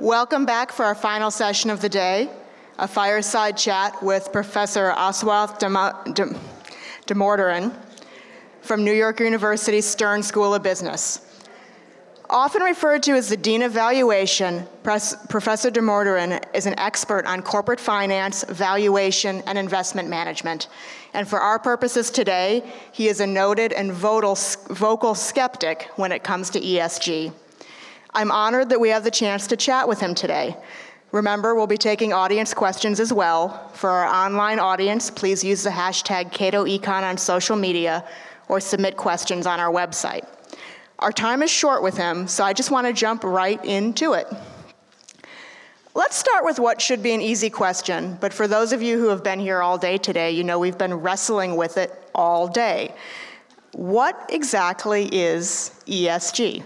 Welcome back for our final session of the day, a fireside chat with Professor Aswath Damodaran from New York University Stern School of Business. Often referred to as the Dean of Valuation, Professor Damodaran is an expert on corporate finance, valuation, and investment management. And for our purposes today, he is a noted and vocal skeptic when it comes to ESG. I'm honored that we have the chance to chat with him today. Remember, we'll be taking audience questions as well. For our online audience, please use the hashtag CatoEcon on social media or submit questions on our website. Our time is short with him, so I just want to jump right into it. Let's start with what should be an easy question, but for those of you who have been here all day today, you know we've been wrestling with it all day. What exactly is ESG?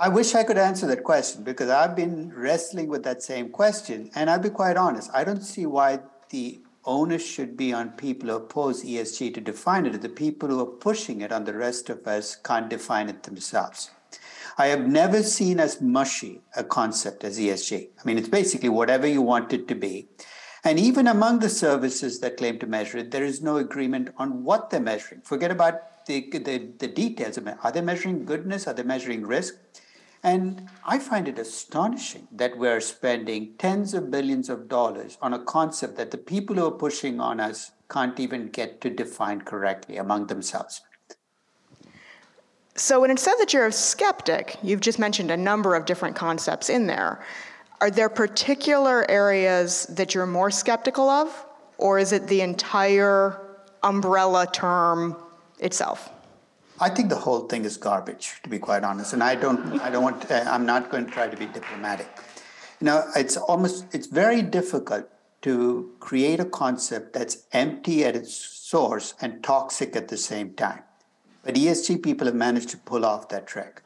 I wish I could answer that question because I've been wrestling with that same question. And I'll be quite honest, I don't see why the onus should be on people who oppose ESG to define it. The people who are pushing it on the rest of us can't define it themselves. I have never seen as mushy a concept as ESG. I mean, it's basically whatever you want it to be. And even among the services that claim to measure it, there is no agreement on what they're measuring. Forget about the, the, the details. Are they measuring goodness? Are they measuring risk? And I find it astonishing that we're spending tens of billions of dollars on a concept that the people who are pushing on us can't even get to define correctly among themselves. So, when it says that you're a skeptic, you've just mentioned a number of different concepts in there. Are there particular areas that you're more skeptical of, or is it the entire umbrella term itself? I think the whole thing is garbage, to be quite honest. And I don't, I don't want, uh, I'm not going to try to be diplomatic. You know, it's almost, it's very difficult to create a concept that's empty at its source and toxic at the same time. But ESG people have managed to pull off that trick.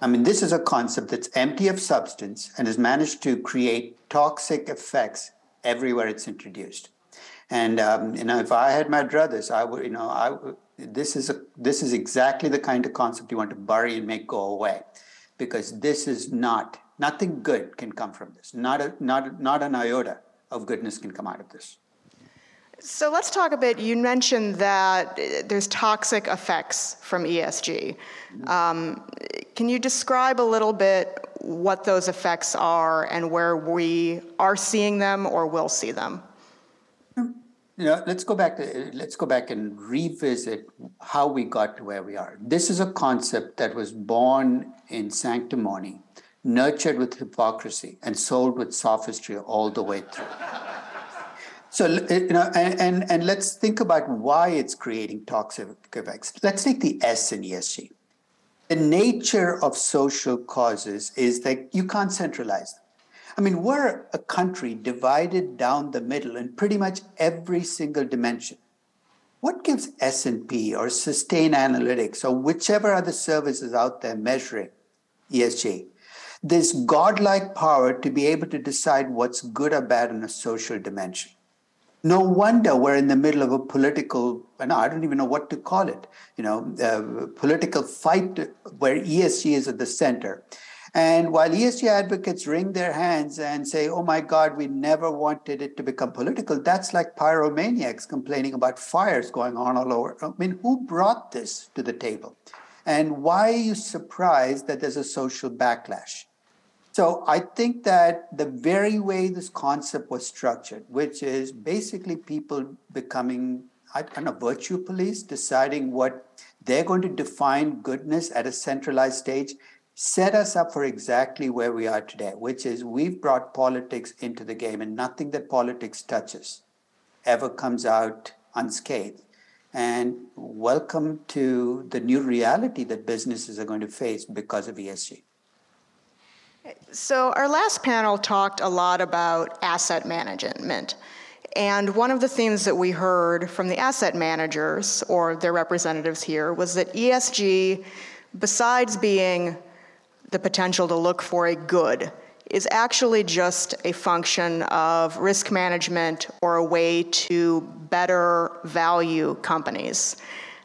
I mean, this is a concept that's empty of substance and has managed to create toxic effects everywhere it's introduced. And um, you know, if I had my druthers, I would, you know, I this is a this is exactly the kind of concept you want to bury and make go away because this is not nothing good can come from this. Not a not not an iota of goodness can come out of this. So let's talk a bit you mentioned that there's toxic effects from esg um, can you describe a little bit what those effects are and where we are seeing them or will see them you know, let's go back to let's go back and revisit how we got to where we are. This is a concept that was born in sanctimony, nurtured with hypocrisy, and sold with sophistry all the way through. So you know, and, and and let's think about why it's creating toxic effects. Let's take the S in ESG. The nature of social causes is that you can't centralize them. I mean, we're a country divided down the middle in pretty much every single dimension. What gives S&P or Sustainalytics or whichever other services out there measuring ESG this godlike power to be able to decide what's good or bad in a social dimension? No wonder we're in the middle of a political, and I don't even know what to call it, you know, uh, political fight where ESG is at the center. And while ESG advocates wring their hands and say, oh my God, we never wanted it to become political, that's like pyromaniacs complaining about fires going on all over. I mean, who brought this to the table? And why are you surprised that there's a social backlash? So I think that the very way this concept was structured, which is basically people becoming, I don't know, virtue police, deciding what they're going to define goodness at a centralized stage set us up for exactly where we are today, which is we've brought politics into the game, and nothing that politics touches ever comes out unscathed. And welcome to the new reality that businesses are going to face because of ESG. So, our last panel talked a lot about asset management. And one of the themes that we heard from the asset managers or their representatives here was that ESG, besides being the potential to look for a good is actually just a function of risk management or a way to better value companies.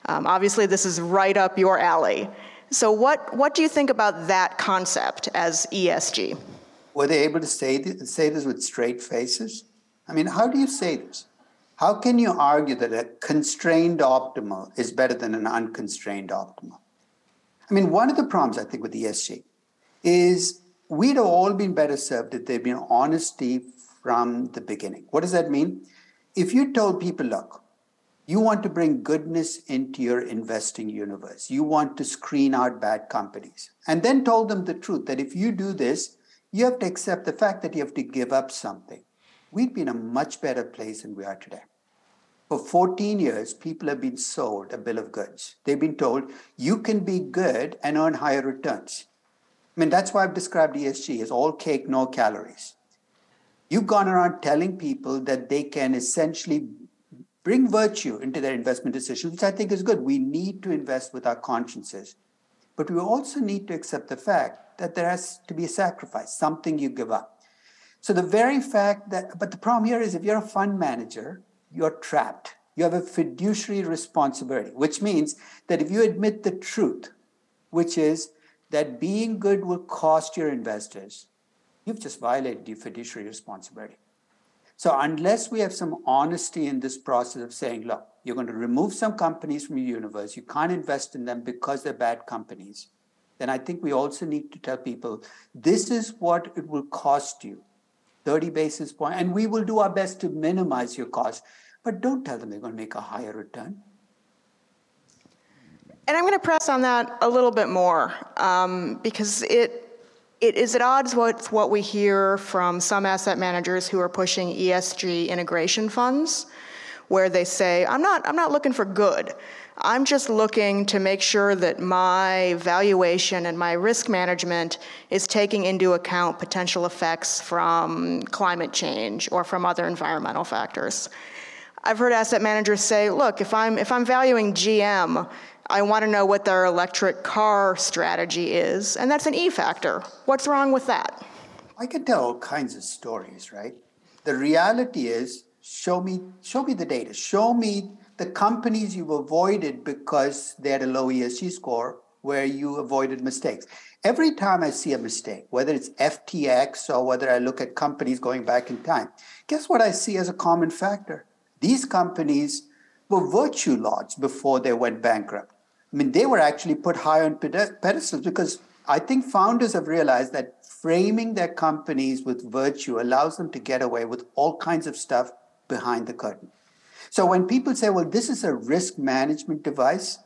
Um, obviously, this is right up your alley. So, what, what do you think about that concept as ESG? Were they able to say say this with straight faces? I mean, how do you say this? How can you argue that a constrained optimal is better than an unconstrained optimal? I mean, one of the problems I think with ESG is we'd have all been better served if there'd been honesty from the beginning. What does that mean? If you told people, look, you want to bring goodness into your investing universe, you want to screen out bad companies, and then told them the truth that if you do this, you have to accept the fact that you have to give up something. We'd be in a much better place than we are today. For 14 years, people have been sold a bill of goods. They've been told you can be good and earn higher returns. I mean, that's why I've described ESG as all cake, no calories. You've gone around telling people that they can essentially bring virtue into their investment decisions, which I think is good. We need to invest with our consciences. But we also need to accept the fact that there has to be a sacrifice, something you give up. So the very fact that, but the problem here is if you're a fund manager, you're trapped. You have a fiduciary responsibility, which means that if you admit the truth, which is that being good will cost your investors, you've just violated your fiduciary responsibility. So, unless we have some honesty in this process of saying, look, you're going to remove some companies from your universe, you can't invest in them because they're bad companies, then I think we also need to tell people this is what it will cost you 30 basis points, point, and we will do our best to minimize your cost. But don't tell them they're going to make a higher return. And I'm going to press on that a little bit more um, because it it is at odds with what we hear from some asset managers who are pushing ESG integration funds, where they say, "I'm not I'm not looking for good. I'm just looking to make sure that my valuation and my risk management is taking into account potential effects from climate change or from other environmental factors. I've heard asset managers say, look, if I'm, if I'm valuing GM, I want to know what their electric car strategy is, and that's an E factor. What's wrong with that? I could tell all kinds of stories, right? The reality is, show me, show me the data. Show me the companies you've avoided because they had a low ESG score where you avoided mistakes. Every time I see a mistake, whether it's FTX or whether I look at companies going back in time, guess what I see as a common factor? These companies were virtue lords before they went bankrupt. I mean, they were actually put high on pedestals because I think founders have realized that framing their companies with virtue allows them to get away with all kinds of stuff behind the curtain. So when people say, well, this is a risk management device,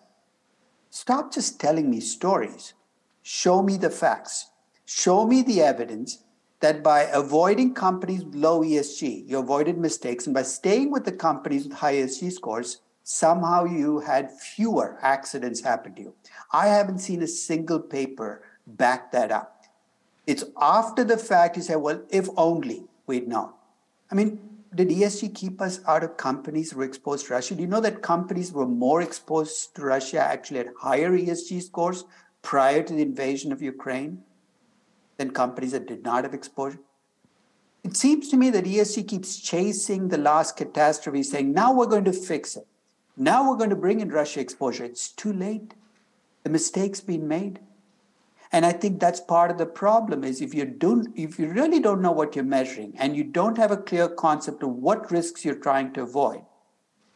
stop just telling me stories. Show me the facts. Show me the evidence that by avoiding companies with low ESG, you avoided mistakes. And by staying with the companies with high ESG scores, somehow you had fewer accidents happen to you. I haven't seen a single paper back that up. It's after the fact you say, well, if only we'd known. I mean, did ESG keep us out of companies that were exposed to Russia? Do you know that companies were more exposed to Russia actually had higher ESG scores prior to the invasion of Ukraine than companies that did not have exposure? It seems to me that ESG keeps chasing the last catastrophe, saying, now we're going to fix it. Now we're going to bring in Russia exposure. It's too late. The mistake's been made. And I think that's part of the problem is if you don't, if you really don't know what you're measuring and you don't have a clear concept of what risks you're trying to avoid,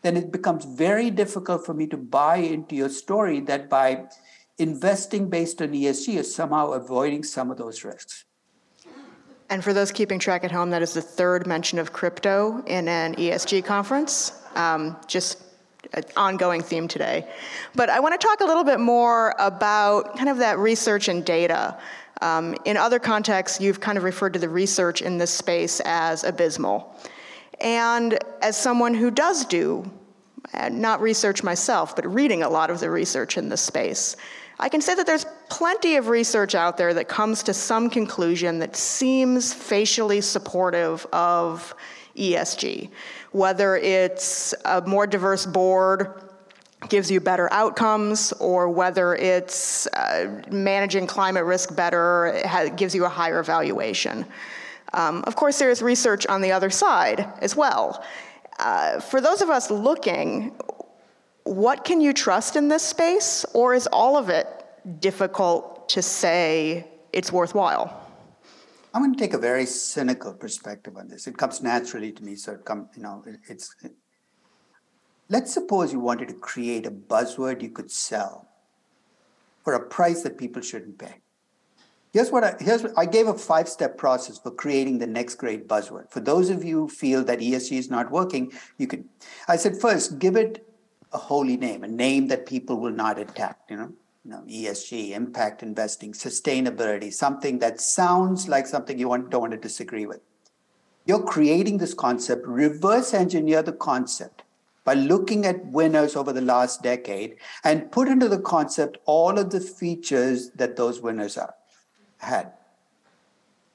then it becomes very difficult for me to buy into your story that by investing based on ESG is somehow avoiding some of those risks. And for those keeping track at home, that is the third mention of crypto in an ESG conference. Um, just an ongoing theme today. But I want to talk a little bit more about kind of that research and data. Um, in other contexts, you've kind of referred to the research in this space as abysmal. And as someone who does do, uh, not research myself, but reading a lot of the research in this space, I can say that there's plenty of research out there that comes to some conclusion that seems facially supportive of ESG whether it's a more diverse board gives you better outcomes, or whether it's uh, managing climate risk better gives you a higher valuation. Um, of course, there is research on the other side as well. Uh, for those of us looking, what can you trust in this space, or is all of it difficult to say it's worthwhile? I'm going to take a very cynical perspective on this. It comes naturally to me, so it come, you know, it, it's. It, let's suppose you wanted to create a buzzword you could sell for a price that people shouldn't pay. Here's what I here's what, I gave a five-step process for creating the next great buzzword. For those of you who feel that ESG is not working, you can. I said first, give it a holy name, a name that people will not attack. You know, you know, ESG, impact investing, sustainability, something that sounds like something you want, don't want to disagree with. You're creating this concept, reverse engineer the concept by looking at winners over the last decade and put into the concept all of the features that those winners are, had.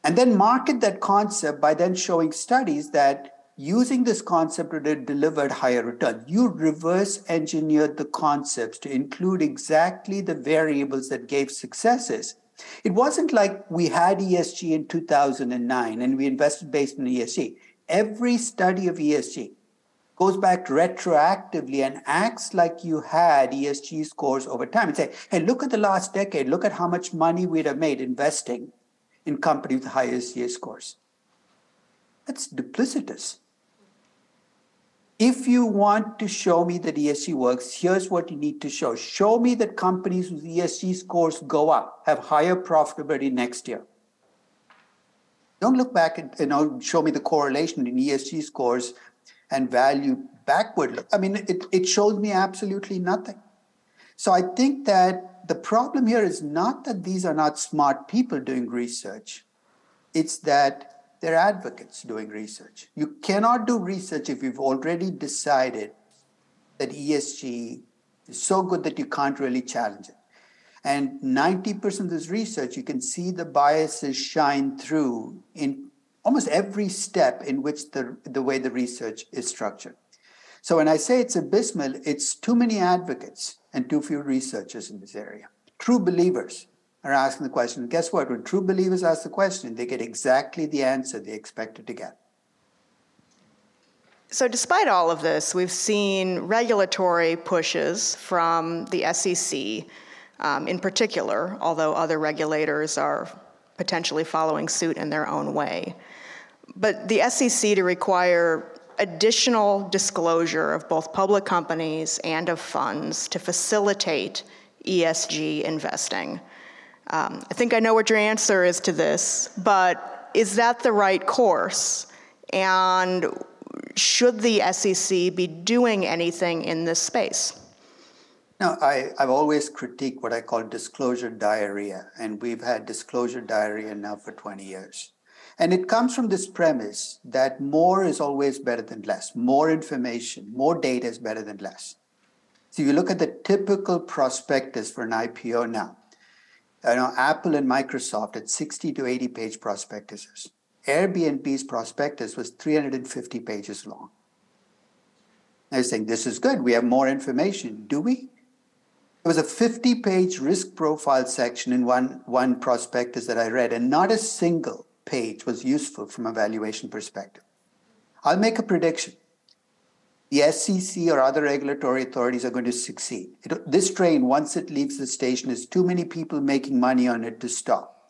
And then market that concept by then showing studies that using this concept have delivered higher return. You reverse engineered the concepts to include exactly the variables that gave successes. It wasn't like we had ESG in 2009 and we invested based on ESG. Every study of ESG goes back retroactively and acts like you had ESG scores over time and say, hey, look at the last decade, look at how much money we'd have made investing in companies with high ESG scores. That's duplicitous. If you want to show me that ESG works, here's what you need to show. Show me that companies with ESG scores go up, have higher profitability next year. Don't look back and you know, show me the correlation in ESG scores and value backward. I mean, it, it shows me absolutely nothing. So I think that the problem here is not that these are not smart people doing research, it's that they're advocates doing research. You cannot do research if you've already decided that ESG is so good that you can't really challenge it. And 90% of this research, you can see the biases shine through in almost every step in which the, the way the research is structured. So when I say it's abysmal, it's too many advocates and too few researchers in this area. True believers are asking the question. Guess what? When true believers ask the question, they get exactly the answer they expected to get. So, despite all of this, we've seen regulatory pushes from the SEC um, in particular, although other regulators are potentially following suit in their own way. But the SEC to require additional disclosure of both public companies and of funds to facilitate ESG investing. Um, I think I know what your answer is to this, but is that the right course? And should the SEC be doing anything in this space? No, I, I've always critiqued what I call disclosure diarrhea, and we've had disclosure diarrhea now for 20 years. And it comes from this premise that more is always better than less. More information, more data is better than less. So you look at the typical prospectus for an IPO now. You know, Apple and Microsoft had 60 to 80 page prospectuses. Airbnb's prospectus was 350 pages long. Was saying, this is good. We have more information. Do we? There was a 50 page risk profile section in one, one prospectus that I read, and not a single page was useful from a valuation perspective. I'll make a prediction the SEC or other regulatory authorities are going to succeed. It, this train, once it leaves the station, is too many people making money on it to stop.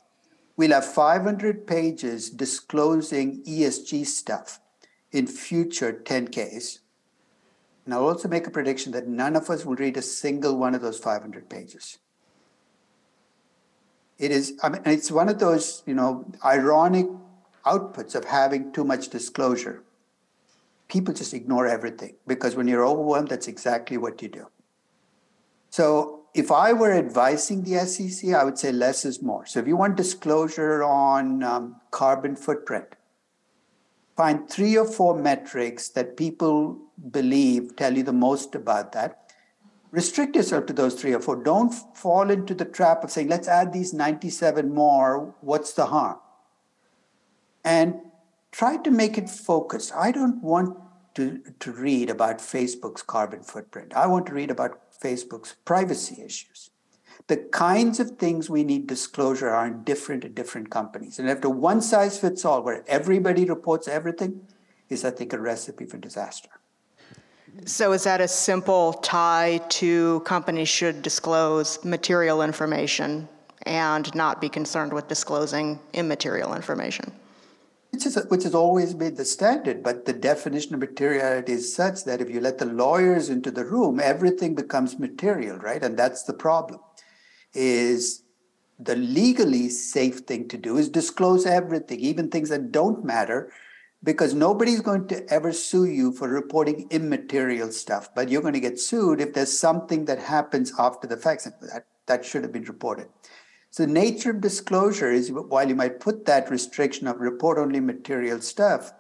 We'll have 500 pages disclosing ESG stuff in future 10Ks. And I'll also make a prediction that none of us will read a single one of those 500 pages. It is, I mean, it's one of those, you know, ironic outputs of having too much disclosure people just ignore everything because when you're overwhelmed, that's exactly what you do. So if I were advising the SEC, I would say less is more. So if you want disclosure on um, carbon footprint, find three or four metrics that people believe tell you the most about that. Restrict yourself to those three or four. Don't fall into the trap of saying, let's add these 97 more. What's the harm? And try to make it focus. I don't want to, to read about Facebook's carbon footprint. I want to read about Facebook's privacy issues. The kinds of things we need disclosure are in different at different companies. And after one size fits all, where everybody reports everything, is, I think, a recipe for disaster. So is that a simple tie to companies should disclose material information and not be concerned with disclosing immaterial information? Which, is, which has always been the standard, but the definition of materiality is such that if you let the lawyers into the room, everything becomes material, right? And that's the problem. Is the legally safe thing to do is disclose everything, even things that don't matter, because nobody's going to ever sue you for reporting immaterial stuff. But you're going to get sued if there's something that happens after the fact that that should have been reported. So the nature of disclosure is while you might put that restriction of report only material stuff,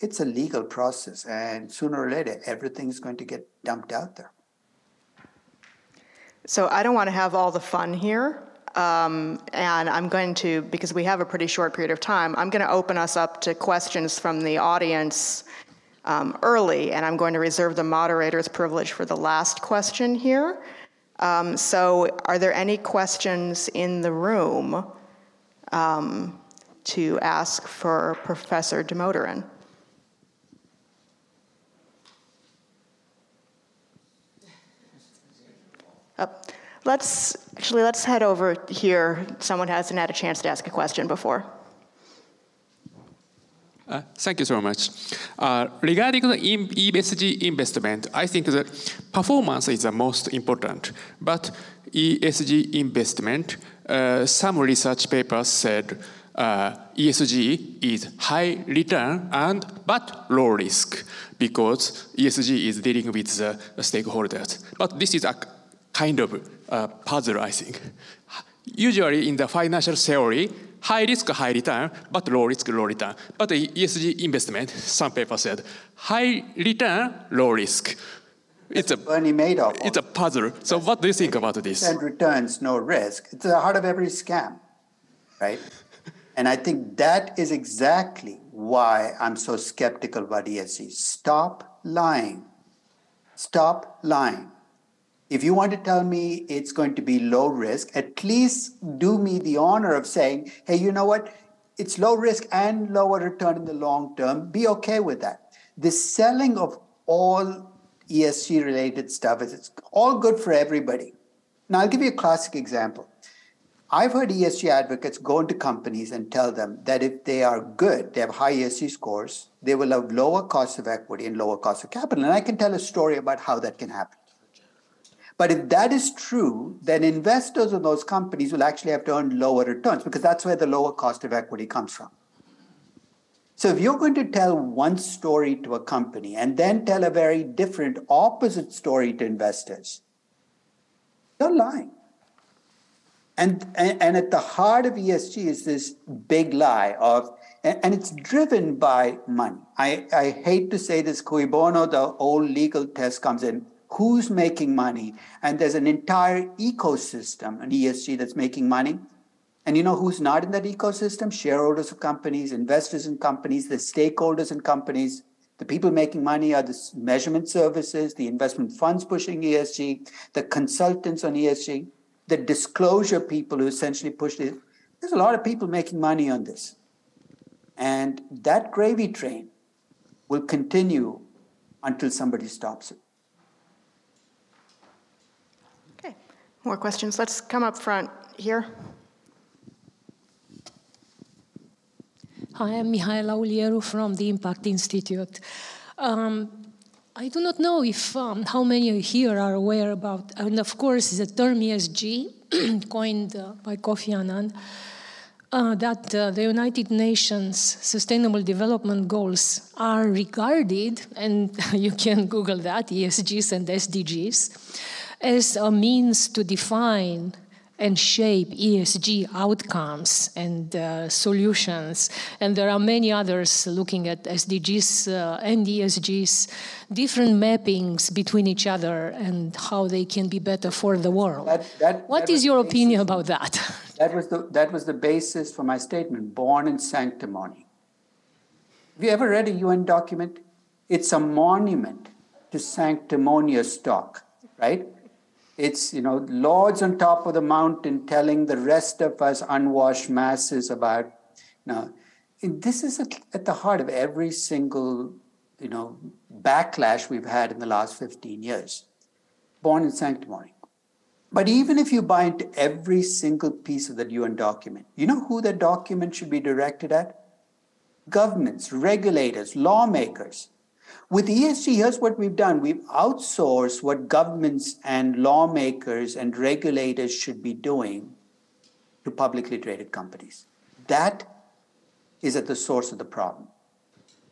it's a legal process. And sooner or later, everything's going to get dumped out there. So I don't want to have all the fun here. Um, and I'm going to, because we have a pretty short period of time, I'm going to open us up to questions from the audience um, early, and I'm going to reserve the moderator's privilege for the last question here. Um, so, are there any questions in the room um, to ask for Professor Damodaran? Uh, let's actually let's head over here. Someone hasn't had a chance to ask a question before. Uh, thank you so much. Uh, regarding the ESG investment, I think the performance is the most important. But ESG investment, uh, some research papers said uh, ESG is high return and but low risk because ESG is dealing with the stakeholders. But this is a kind of uh, puzzle, I think. Usually in the financial theory, high risk, high return, but low risk, low return. But the ESG investment, some paper said, high return, low risk. It's a Bernie Madoff. It's a puzzle. So what do you think about this? And returns, no risk. It's the heart of every scam, right? and I think that is exactly why I'm so skeptical about ESG. Stop lying. Stop lying. If you want to tell me it's going to be low risk, at least do me the honor of saying, hey, you know what? It's low risk and lower return in the long term. Be okay with that. The selling of all ESG related stuff is it's all good for everybody. Now, I'll give you a classic example. I've heard ESG advocates go into companies and tell them that if they are good, they have high ESG scores, they will have lower cost of equity and lower cost of capital. And I can tell a story about how that can happen. But if that is true, then investors in those companies will actually have to earn lower returns because that's where the lower cost of equity comes from. So if you're going to tell one story to a company and then tell a very different opposite story to investors, you're lying. And, and, and at the heart of ESG is this big lie of, and, it's driven by money. I, I hate to say this, cui bono, the old legal test comes in who's making money. And there's an entire ecosystem, an ESG, that's making money. And you know who's not in that ecosystem? Shareholders of companies, investors in companies, the stakeholders in companies. The people making money are the measurement services, the investment funds pushing ESG, the consultants on ESG, the disclosure people who essentially push it. There's a lot of people making money on this. And that gravy train will continue until somebody stops it. More questions? Let's come up front here. Hi, I'm Mihaela Ulieru from the Impact Institute. Um, I do not know if um, how many here are aware about, and of course, the term ESG, coined uh, by Kofi Annan, uh, that uh, the United Nations Sustainable Development Goals are regarded, and you can Google that, ESGs and SDGs, as a means to define and shape ESG outcomes and uh, solutions. And there are many others looking at SDGs uh, and ESGs, different mappings between each other and how they can be better for the world. That, that, what that is your opinion about that? That was, the, that was the basis for my statement, born in sanctimony. Have you ever read a UN document? It's a monument to sanctimonious talk, right? It's, you know, lords on top of the mountain telling the rest of us unwashed masses about, you know, this is at the heart of every single you know, backlash we've had in the last 15 years. Born in sanctimony. But even if you buy into every single piece of that UN document, you know who that document should be directed at? Governments, regulators, lawmakers. With ESG, here's what we've done we've outsourced what governments and lawmakers and regulators should be doing to publicly traded companies. That is at the source of the problem.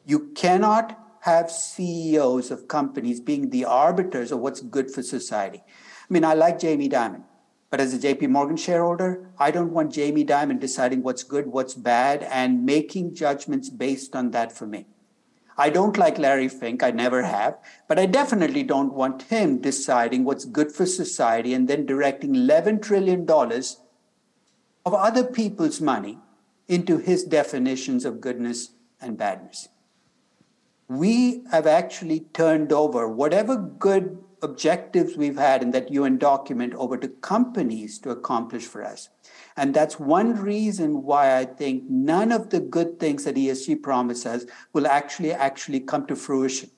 You cannot have CEOs of companies being the arbiters of what's good for society. I mean, I like Jamie Dimon, but as a JP Morgan shareholder, I don't want Jamie Dimon deciding what's good, what's bad, and making judgments based on that for me. I don't like Larry Fink, I never have, but I definitely don't want him deciding what's good for society and then directing $11 trillion of other people's money into his definitions of goodness and badness. We have actually turned over whatever good objectives we've had in that UN document over to companies to accomplish for us. And that's one reason why I think none of the good things that ESG promises will actually actually come to fruition.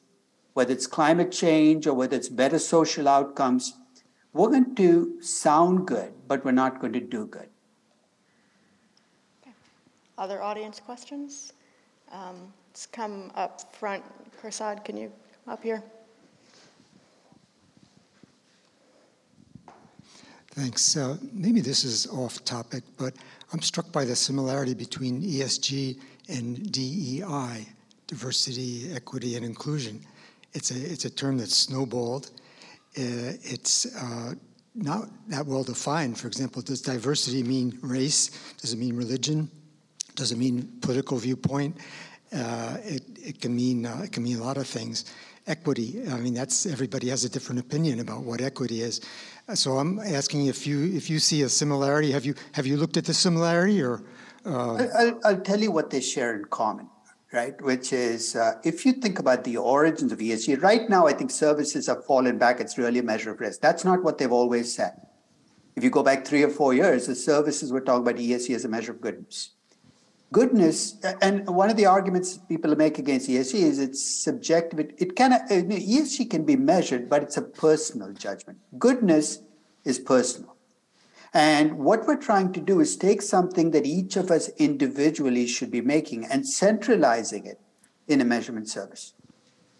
Whether it's climate change or whether it's better social outcomes, we're going to sound good, but we're not going to do good. Okay. Other audience questions? Um, let's come up front. Kursad, can you come up here? Thanks. Uh, maybe this is off topic, but I'm struck by the similarity between ESG and DEI, diversity, equity, and inclusion. It's a, it's a term that's snowballed. Uh, it's uh, not that well defined. For example, does diversity mean race? Does it mean religion? Does it mean political viewpoint? Uh, it, it, can mean, uh, it can mean a lot of things equity. I mean, that's everybody has a different opinion about what equity is. So I'm asking if you if you see a similarity. Have you have you looked at the similarity or? Uh... I'll, I'll tell you what they share in common, right? Which is uh, if you think about the origins of ESG, right now I think services have fallen back. It's really a measure of risk. That's not what they've always said. If you go back three or four years, the services were talking about ESG as a measure of goodness goodness, and one of the arguments people make against ESG is it's subjective. It, it can uh, ESG can be measured, but it's a personal judgment. Goodness is personal. And what we're trying to do is take something that each of us individually should be making and centralizing it in a measurement service.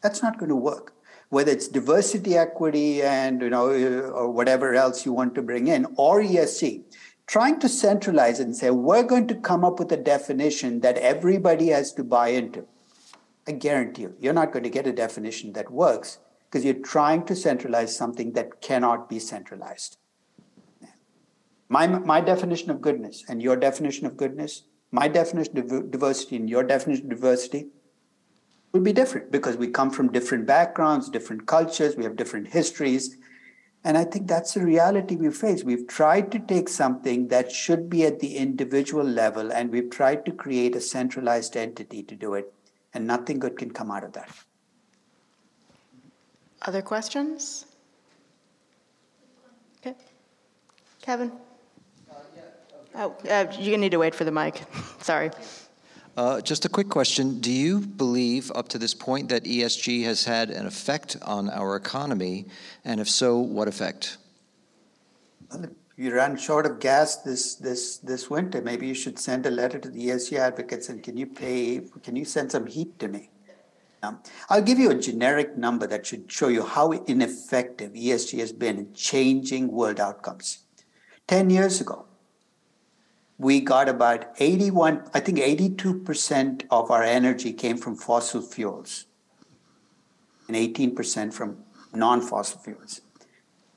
That's not going to work. Whether it's diversity, equity, and you know, or whatever else you want to bring in, or ESG, trying to centralize and say, we're going to come up with a definition that everybody has to buy into. I guarantee you, you're not going to get a definition that works because you're trying to centralize something that cannot be centralized. My, my definition of goodness and your definition of goodness, my definition of diversity and your definition of diversity will be different because we come from different backgrounds, different cultures, we have different histories, and I think that's the reality we face. We've tried to take something that should be at the individual level and we've tried to create a centralized entity to do it, and nothing good can come out of that. Other questions? Okay. Kevin? Uh, yeah. Oh, uh, you're going to need to wait for the mic. Sorry. Uh, just a quick question. Do you believe up to this point that ESG has had an effect on our economy? And if so, what effect? You ran short of gas this, this, this winter. Maybe you should send a letter to the ESG advocates and can you pay, can you send some heat to me? I'll give you a generic number that should show you how ineffective ESG has been in changing world outcomes. 10 years ago, we got about 81, I think 82% of our energy came from fossil fuels and 18% from non fossil fuels.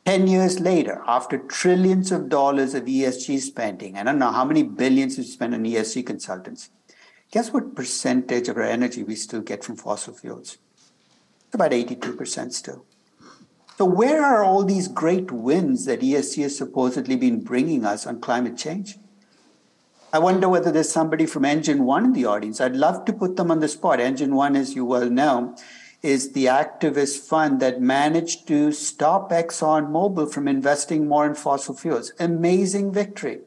10 years later, after trillions of dollars of ESG spending, I don't know how many billions we spent on ESG consultants, guess what percentage of our energy we still get from fossil fuels? It's about 82% still. So, where are all these great wins that ESG has supposedly been bringing us on climate change? I wonder whether there's somebody from Engine One in the audience. I'd love to put them on the spot. Engine One, as you well know, is the activist fund that managed to stop ExxonMobil from investing more in fossil fuels. Amazing victory.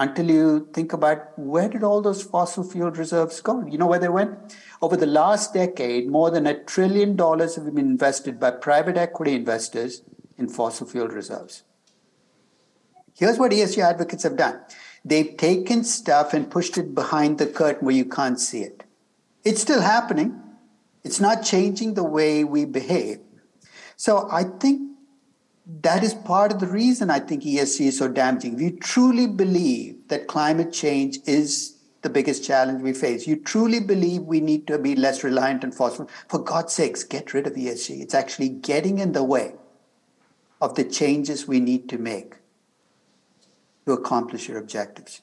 until you think about where did all those fossil fuel reserves go? You know where they went? Over the last decade, more than a trillion dollars have been invested by private equity investors in fossil fuel reserves. Here's what ESG advocates have done they've taken stuff and pushed it behind the curtain where you can't see it. It's still happening, it's not changing the way we behave. So I think that is part of the reason I think ESG is so damaging. If you truly believe that climate change is the biggest challenge we face, you truly believe we need to be less reliant on fossil, for God's sakes, get rid of ESG. It's actually getting in the way of the changes we need to make to accomplish your objectives.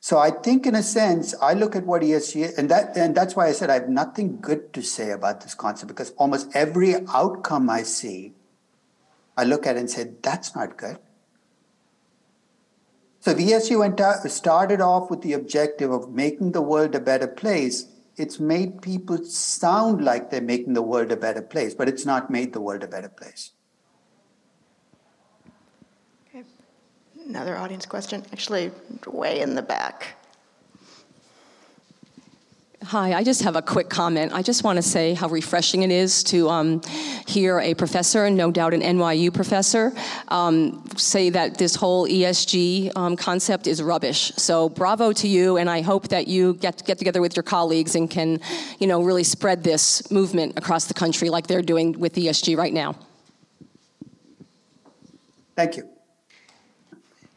So I think, in a sense, I look at what ESG, and that, and that's why I said I have nothing good to say about this concept because almost every outcome I see I look at and say, that's not good. So VSU went out, started off with the objective of making the world a better place. It's made people sound like they're making the world a better place, but it's not made the world a better place. Another audience question, actually, way in the back. Hi, I just have a quick comment. I just want to say how refreshing it is to um, hear a professor, and no doubt an NYU professor, um, say that this whole ESG um, concept is rubbish. So bravo to you, and I hope that you get get together with your colleagues and can, you know, really spread this movement across the country like they're doing with ESG right now. Thank you.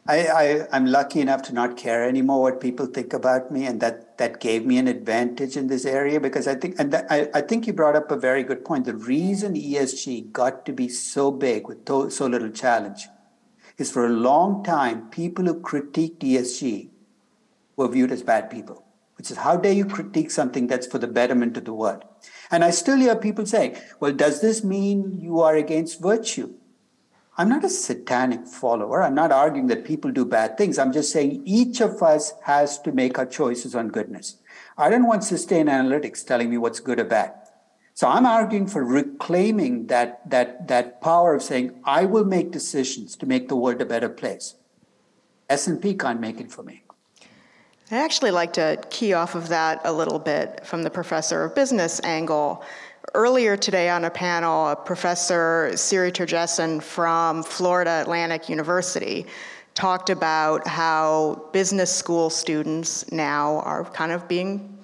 I, I, I'm lucky enough to not care anymore what people think about me, and that, that gave me an advantage in this area because I think, and I, I think you brought up a very good point. The reason ESG got to be so big with to, so little challenge is for a long time, people who critiqued ESG were viewed as bad people, which is how dare you critique something that's for the betterment of the world? And I still hear people say, well, does this mean you are against virtue? I'm not a satanic follower. I'm not arguing that people do bad things. I'm just saying each of us has to make our choices on goodness. I don't want sustained Sustainalytics telling me what's good or bad. So I'm arguing for reclaiming that, that, that power of saying, I will make decisions to make the world a better place. S&P can't make it for me. I'd actually like to key off of that a little bit from the professor of business angle. Earlier today on a panel, Professor Siri Terjesen from Florida Atlantic University talked about how business school students now are kind of being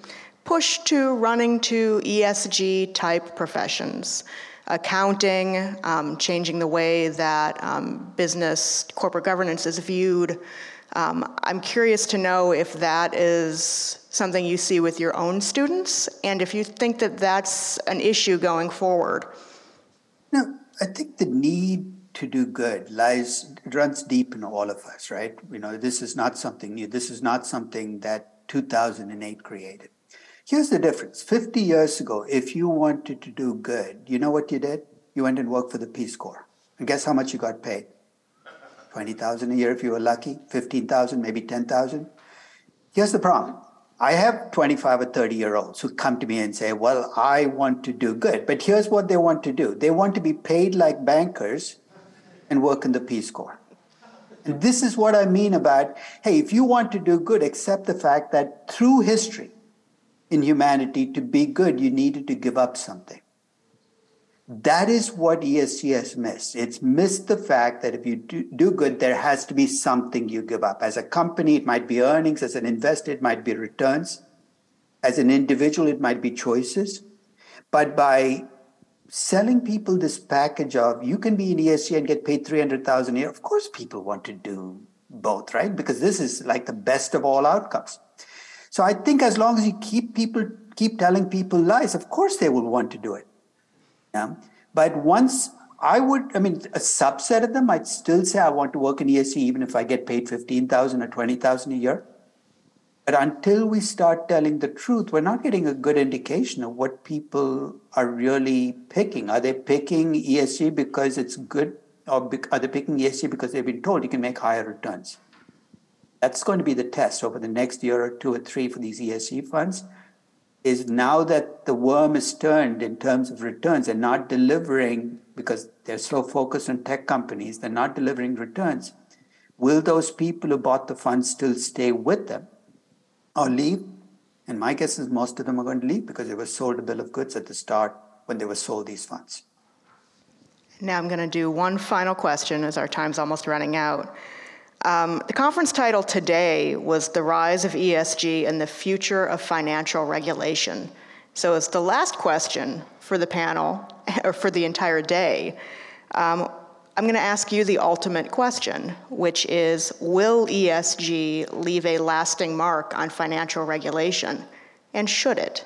pushed to running to ESG type professions. Accounting, um, changing the way that um, business corporate governance is viewed. Um, I'm curious to know if that is something you see with your own students, and if you think that that's an issue going forward. No, I think the need to do good lies runs deep in all of us, right? You know, this is not something new. This is not something that 2008 created. Here's the difference. 50 years ago, if you wanted to do good, you know what you did? You went and worked for the Peace Corps. And guess how much you got paid? 20,000 a year if you were lucky, 15,000, maybe 10,000. Here's the problem. I have 25 or 30 year olds who come to me and say, Well, I want to do good. But here's what they want to do they want to be paid like bankers and work in the Peace Corps. And this is what I mean about hey, if you want to do good, accept the fact that through history in humanity, to be good, you needed to give up something. That is what ESG has missed. It's missed the fact that if you do, do, good, there has to be something you give up. As a company, it might be earnings. As an investor, it might be returns. As an individual, it might be choices. But by selling people this package of you can be in ESG and get paid 300,000 a year, of course people want to do both, right? Because this is like the best of all outcomes. So I think as long as you keep people keep telling people lies, of course they will want to do it. Yeah. But once I would, I mean, a subset of them might still say I want to work in ESG even if I get paid 15,000 or 20,000 a year. But until we start telling the truth, we're not getting a good indication of what people are really picking. Are they picking ESG because it's good, or are they picking ESG because they've been told you can make higher returns? That's going to be the test over the next year or two or three for these ESG funds is now that the worm is turned in terms of returns and not delivering because they're so focused on tech companies, they're not delivering returns. Will those people who bought the funds still stay with them or leave? And my guess is most of them are going to leave because they were sold a bill of goods at the start when they were sold these funds. Now I'm going to do one final question as our time's almost running out. Um, the conference title today was The Rise of ESG and the Future of Financial Regulation. So, as the last question for the panel, or for the entire day, um, I'm going to ask you the ultimate question, which is Will ESG leave a lasting mark on financial regulation? And should it?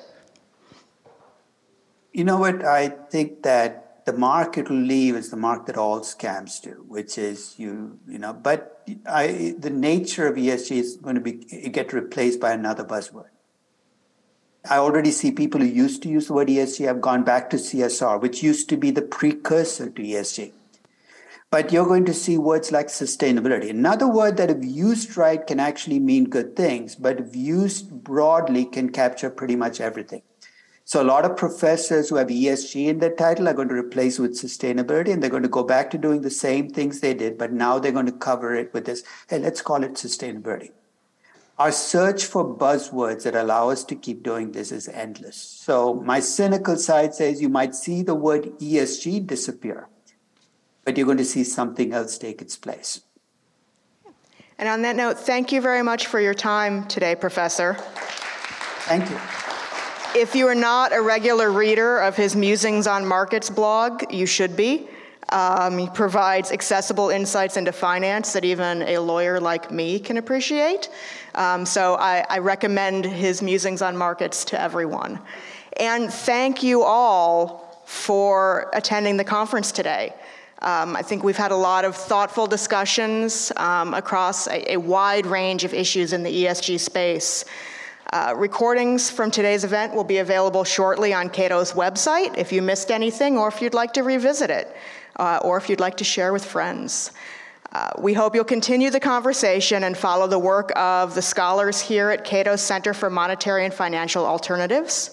You know what? I think that the mark it will leave is the mark that all scams do, which is you, you know, but I, the nature of ESG is going to be get replaced by another buzzword. I already see people who used to use the word ESG have gone back to CSR, which used to be the precursor to ESG. But you're going to see words like sustainability. Another word that, if used right, can actually mean good things, but if used broadly, can capture pretty much everything. So a lot of professors who have ESG in their title are going to replace with sustainability and they're going to go back to doing the same things they did, but now they're going to cover it with this, hey, let's call it sustainability. Our search for buzzwords that allow us to keep doing this is endless. So my cynical side says you might see the word ESG disappear, but you're going to see something else take its place. And on that note, thank you very much for your time today, Professor. Thank you. If you are not a regular reader of his Musings on Markets blog, you should be. Um, he provides accessible insights into finance that even a lawyer like me can appreciate. Um, so I, I recommend his Musings on Markets to everyone. And thank you all for attending the conference today. Um, I think we've had a lot of thoughtful discussions um, across a, a, wide range of issues in the ESG space. Uh, recordings from today's event will be available shortly on Cato's website if you missed anything or if you'd like to revisit it uh, or if you'd like to share with friends. Uh, we hope you'll continue the conversation and follow the work of the scholars here at Cato's Center for Monetary and Financial Alternatives.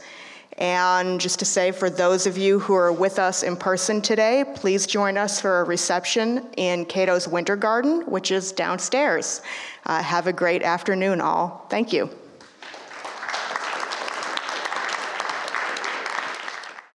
And just to say, for those of you who are with us in person today, please join us for a reception in Cato's Winter Garden, which is downstairs. Uh, have a great afternoon, all. Thank you.